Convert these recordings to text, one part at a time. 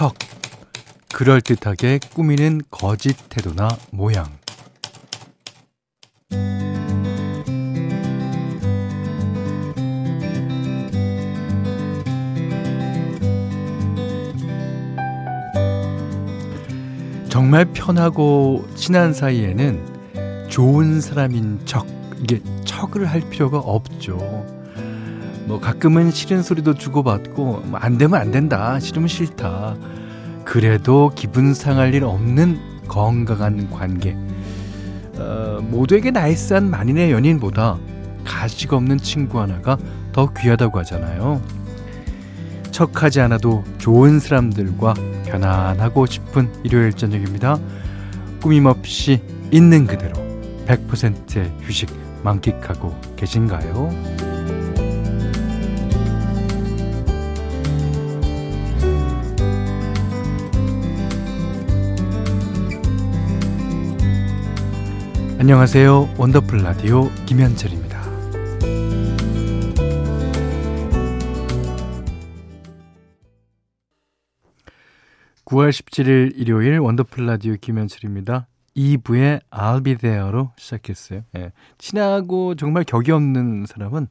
척. 그럴듯하게 꾸미는 거짓 태도나 모양. 정말 편하고 친한 사이에는 좋은 사람인 척, 이게 척을 할 필요가 없죠. 뭐 가끔은 싫은 소리도 주고받고 뭐안 되면 안 된다, 싫으면 싫다. 그래도 기분 상할 일 없는 건강한 관계. 어, 모두에게 나이스한 만인의 연인보다 가식 없는 친구 하나가 더 귀하다고 하잖아요. 척하지 않아도 좋은 사람들과 편안하고 싶은 일요일 저녁입니다. 꾸밈 없이 있는 그대로 100%의 휴식 만끽하고 계신가요? 안녕하세요. 원더풀 라디오 김현철입니다. 9월 17일 일요일 원더풀 라디오 김현철입니다. 2부의 I'll be there로 시작했어요. 예. 친하고 정말 격이 없는 사람은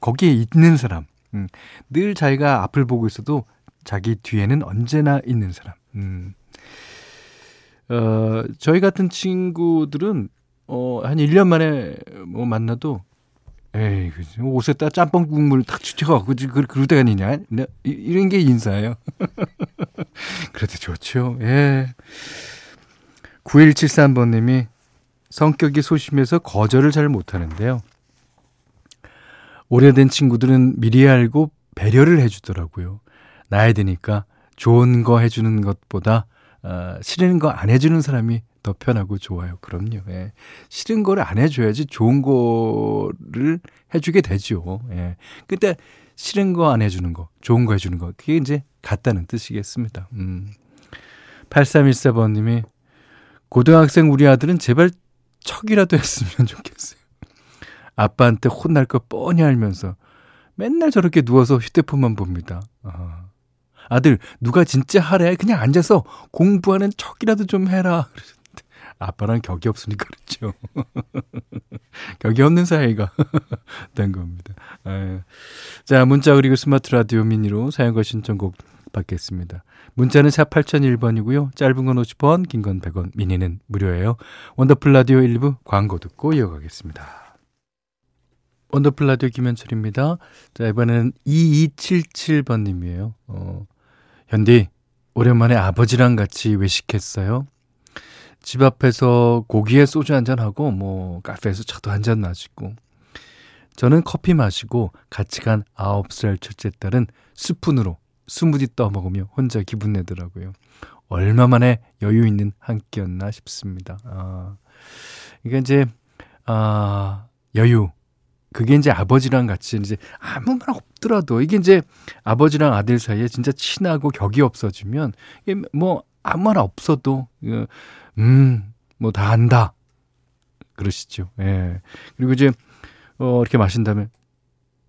거기에 있는 사람. 음. 늘 자기가 앞을 보고 있어도 자기 뒤에는 언제나 있는 사람. 음. 어, 저희 같은 친구들은 어, 한 1년 만에 뭐 만나도 에이, 옷에다 짬뽕 국물 탁 추쳐갖고 그, 그럴 때가 아니냐? 네, 이런 게 인사예요. 그래도 좋죠. 예. 9173번님이 성격이 소심해서 거절을 잘 못하는데요. 오래된 친구들은 미리 알고 배려를 해주더라고요. 나이 드니까 좋은 거 해주는 것보다 어, 싫은 거 안 해주는 사람이 더 편하고 좋아요. 그럼요. 예. 싫은 거를 안 해줘야지 좋은 거를 해주게 되죠. 예. 그때 싫은 거 안 해주는 거, 좋은 거 해주는 거, 그게 이제 같다는 뜻이겠습니다. 음. 8314번님이 고등학생 우리 아들은 제발 척이라도 했으면 좋겠어요. 아빠한테 혼날 거 뻔히 알면서 맨날 저렇게 누워서 휴대폰만 봅니다. 아. 아들, 누가 진짜 하래? 그냥 앉아서 공부하는 척이라도 좀 해라. 아빠랑 격이 없으니까 그렇죠. 격이 없는 사이가 된 겁니다. 아유. 자, 문자 그리고 스마트 라디오 미니로 사용과 신청곡 받겠습니다. 문자는 샵 8001번이고요. 짧은 건 50원, 긴 건 100원, 미니는 무료예요. 원더풀 라디오 1부 광고 듣고 이어가겠습니다. 원더풀 라디오 김현철입니다. 자, 이번에는 2277번님이에요. 어, 현디, 오랜만에 아버지랑 같이 외식했어요. 집 앞에서 고기에 소주 한잔 하고 뭐 카페에서 차도 한 잔 마시고 저는 커피 마시고 같이 간 9살 첫째 딸은 스푼으로 스무디 떠 먹으며 혼자 기분 내더라고요. 얼마 만에 여유 있는 한 끼였나 싶습니다. 아, 이게 이제, 아, 여유. 그게 이제 아버지랑 같이 이제 아무 말 없더라도 이게 이제 아버지랑 아들 사이에 진짜 친하고 격이 없어지면 이게 뭐 아무 말 없어도 그 음, 뭐 다 안다. 그러시죠. 예. 그리고 이제, 어, 이렇게 마신 다음에,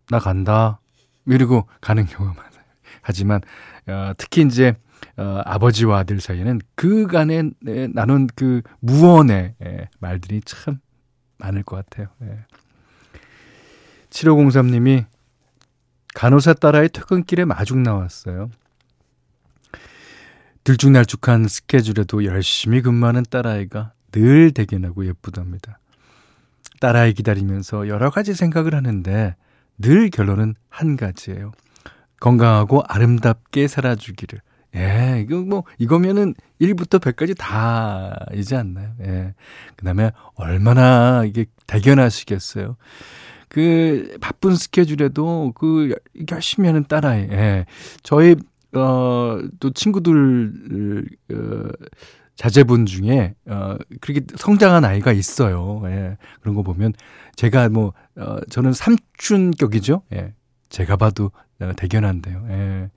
나 간다. 이러고 가는 경우가 많아요. 하지만, 어, 특히 이제, 어, 아버지와 아들 사이에는 그간에 예, 나눈 그 무언의 예, 말들이 참 많을 것 같아요. 예. 7503님이 간호사 딸아이 퇴근길에 마중 나왔어요. 들쭉날쭉한 스케줄에도 열심히 근무하는 딸아이가 늘 대견하고 예쁘답니다. 딸아이 기다리면서 여러 가지 생각을 하는데 늘 결론은 한 가지예요. 건강하고 아름답게 살아주기를. 예, 이거 뭐, 이거면은 1부터 100까지 다이지 않나요? 예. 그 다음에 얼마나 이게 대견하시겠어요. 그 바쁜 스케줄에도 그 열심히 하는 딸아이. 예. 저희 어, 또 친구들, 어, 자제분 중에, 어, 그렇게 성장한 아이가 있어요. 예. 그런 거 보면, 제가 뭐, 어, 저는 삼촌격이죠. 예. 제가 봐도 어, 대견한데요. 예.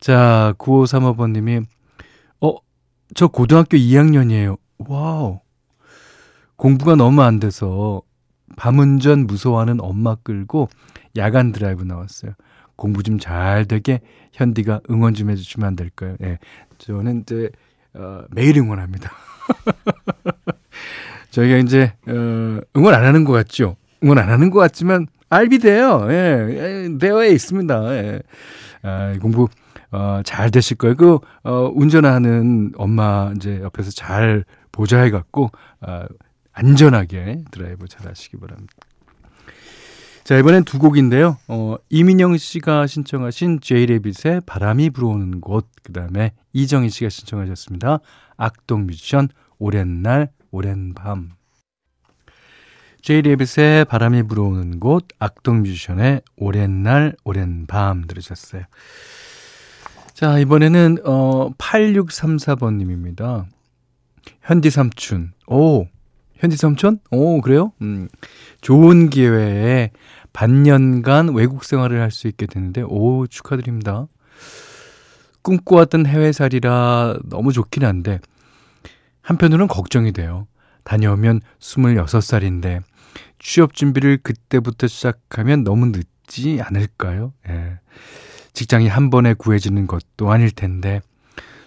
자, 9535번님이, 어, 저 고등학교 2학년이에요. 와우. 공부가 너무 안 돼서 밤운전 무서워하는 엄마 끌고 야간 드라이브 나왔어요. 공부 좀 잘 되게 현디가 응원 좀 해주시면 안 될까요? 예. 저는 이제, 어, 매일 응원합니다. 저희가 이제, 어, 응원 안 하는 것 같죠? 응원 안 하는 것 같지만, 알비 돼요. 예, 예, 되어에 있습니다. 예. 아, 공부, 어, 잘 되실 거예요. 그, 어, 운전하는 엄마 이제 옆에서 잘 보좌해 갖고, 어, 안전하게 드라이브 잘 하시기 바랍니다. 자, 이번엔 두 곡인데요. 어, 이민영 씨가 신청하신 제이레빗의 바람이 불어오는 곳, 그 다음에 이정희 씨가 신청하셨습니다. 악동 뮤지션, 오랜 날, 오랜 밤. 제이레빗의 바람이 불어오는 곳, 악동 뮤지션의 오랜 날, 오랜 밤 들으셨어요. 자, 이번에는, 어, 8634번님입니다. 현디 삼촌. 오, 현지 삼촌? 오, 그래요? 음, 좋은 기회에 반년간 외국 생활을 할 수 있게 되는데, 오, 축하드립니다. 꿈꿔왔던 해외살이라 너무 좋긴 한데, 한편으로는 걱정이 돼요. 다녀오면 26살인데, 취업 준비를 그때부터 시작하면 너무 늦지 않을까요? 예. 직장이 한 번에 구해지는 것도 아닐 텐데,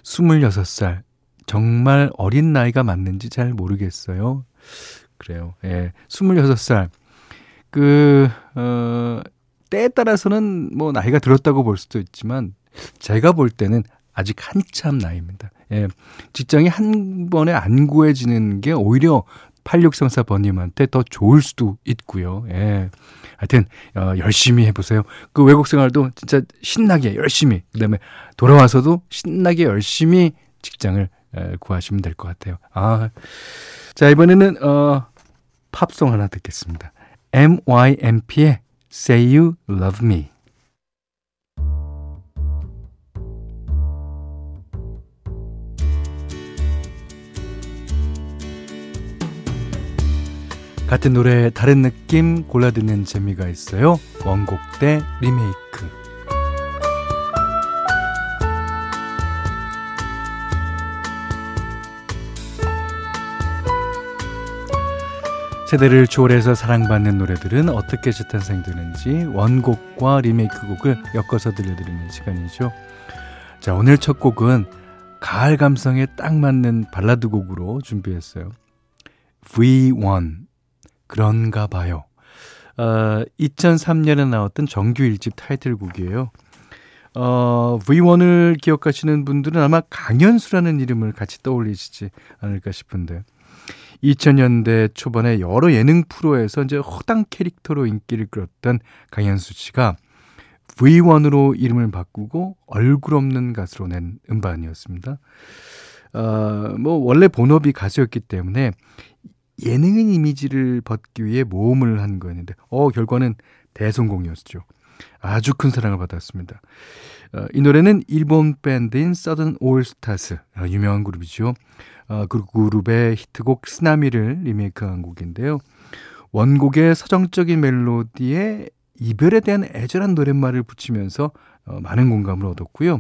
26살, 정말 어린 나이가 맞는지 잘 모르겠어요. 그래요. 예. 26살. 그, 어, 때에 따라서는 뭐 나이가 들었다고 볼 수도 있지만, 제가 볼 때는 아직 한참 나이입니다. 예. 직장이 한 번에 안 구해지는 게 오히려 8634번님한테 더 좋을 수도 있고요. 예. 하여튼, 어, 열심히 해보세요. 그 외국 생활도 진짜 신나게 열심히, 그 다음에 돌아와서도 신나게 열심히 직장을 에, 구하시면 될 것 같아요. 아, 자, 이번에는, 어, 팝송 하나 듣겠습니다. MYMP의 Say You Love Me. 같은 노래 다른 느낌 골라 듣는 재미가 있어요. 원곡 대 리메이크. 세대를 초월해서 사랑받는 노래들은 어떻게 재탄생되는지 원곡과 리메이크 곡을 엮어서 들려드리는 시간이죠. 자, 오늘 첫 곡은 가을 감성에 딱 맞는 발라드 곡으로 준비했어요. V1 그런가 봐요. 어, 2003년에 나왔던 정규 1집 타이틀곡이에요. 어, V1을 기억하시는 분들은 아마 강현수라는 이름을 같이 떠올리시지 않을까 싶은데 2000년대 초반에 여러 예능 프로에서 이제 허당 캐릭터로 인기를 끌었던 강현수 씨가 V1으로 이름을 바꾸고 얼굴 없는 가수로 낸 음반이었습니다. 어, 뭐 원래 본업이 가수였기 때문에 예능인 이미지를 벗기 위해 모험을 한 거였는데 어 결과는 대성공이었죠. 아주 큰 사랑을 받았습니다. 어, 이 노래는 일본 밴드인 서든 올스타스 어, 유명한 그룹이죠. 어, 그 그룹의 히트곡 스나미를 리메이크한 곡인데요. 원곡의 서정적인 멜로디에 이별에 대한 애절한 노랫말을 붙이면서 어, 많은 공감을 얻었고요.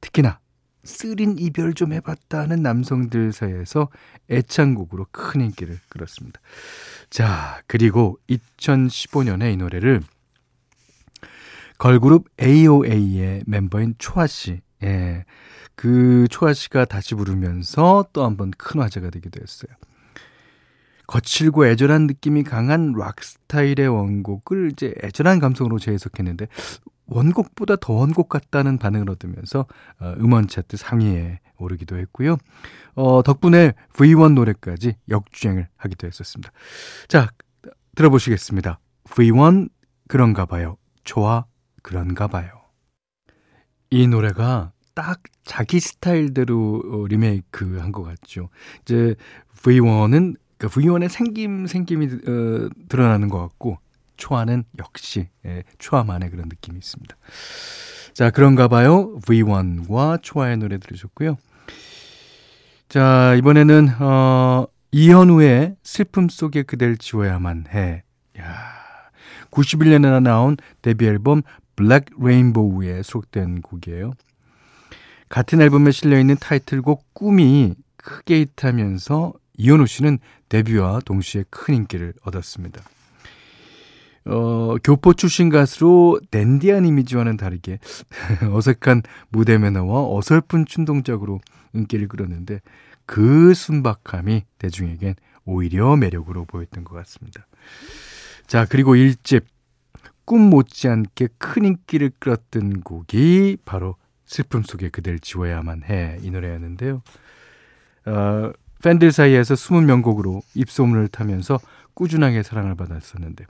특히나 쓰린 이별 좀 해봤다는 남성들 사이에서 애창곡으로 큰 인기를 끌었습니다. 자, 그리고 2015년에 이 노래를 걸그룹 AOA의 멤버인 초아 씨, 예, 그 초아 씨가 다시 부르면서 또 한 번 큰 화제가 되기도 했어요. 거칠고 애절한 느낌이 강한 락 스타일의 원곡을 이제 애절한 감성으로 재해석했는데 원곡보다 더 원곡 같다는 반응을 얻으면서 어, 음원 차트 상위에 오르기도 했고요. 어, 덕분에 V1 노래까지 역주행을 하기도 했었습니다. 자, 들어보시겠습니다. V1 그런가 봐요. 좋아 그런가 봐요. 이 노래가 딱 자기 스타일대로 어, 리메이크 한 것 같죠. 이제 V1은 그 V1의 생김 생김이 어, 드러나는 것 같고 초아는 역시 예, 초아만의 그런 느낌이 있습니다. 자 그런가 봐요. V1과 초아의 노래 들으셨고요. 자 이번에는 어, 이현우의 슬픔 속에 그댈 지워야만 해. 야 91년에 나온 데뷔 앨범 블랙 레인보우에 수록된 곡이에요. 같은 앨범에 실려있는 타이틀곡 꿈이 크게 히트하면서 이현우 씨는 데뷔와 동시에 큰 인기를 얻었습니다. 어, 교포 출신 가수로 댄디한 이미지와는 다르게 어색한 무대 매너와 어설픈 춤 동작으로 인기를 끌었는데 그 순박함이 대중에겐 오히려 매력으로 보였던 것 같습니다. 자, 그리고 1집 꿈 못지않게 큰 인기를 끌었던 곡이 바로 슬픔 속에 그댈 지워야만 해 이 노래였는데요. 어, 팬들 사이에서 숨은 명곡으로 입소문을 타면서 꾸준하게 사랑을 받았었는데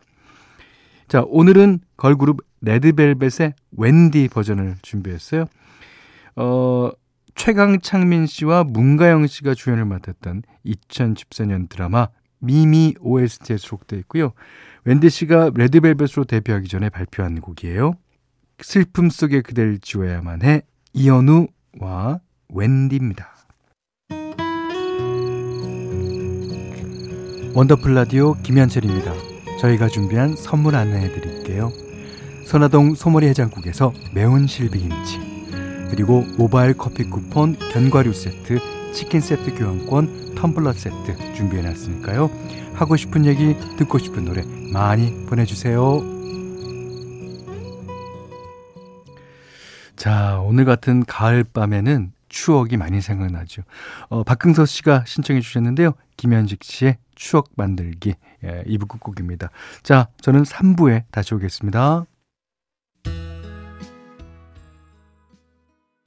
자, 오늘은 걸그룹 레드벨벳의 웬디 버전을 준비했어요. 어, 최강창민 씨와 문가영 씨가 주연을 맡았던 2014년 드라마 미미 OST에 수록되어 있고요. 웬디 씨가 레드벨벳으로 데뷔하기 전에 발표한 곡이에요. 슬픔 속에 그댈 지워야만 해 이현우와 웬디입니다. 원더풀 라디오 김현철입니다. 저희가 준비한 선물 안내해 드릴게요. 선화동 소머리 해장국에서 매운 실비김치 그리고 모바일 커피 쿠폰 견과류 세트 치킨 세트 교환권 텀블러 세트 준비해 놨으니까요. 하고 싶은 얘기 듣고 싶은 노래 많이 보내주세요. 자 오늘 같은 가을 밤에는 추억이 많이 생각나죠. 어, 박흥서 씨가 신청해 주셨는데요. 김현직 씨의 추억 만들기 예, 2부 끝곡입니다. 자, 저는 3부에 다시 오겠습니다.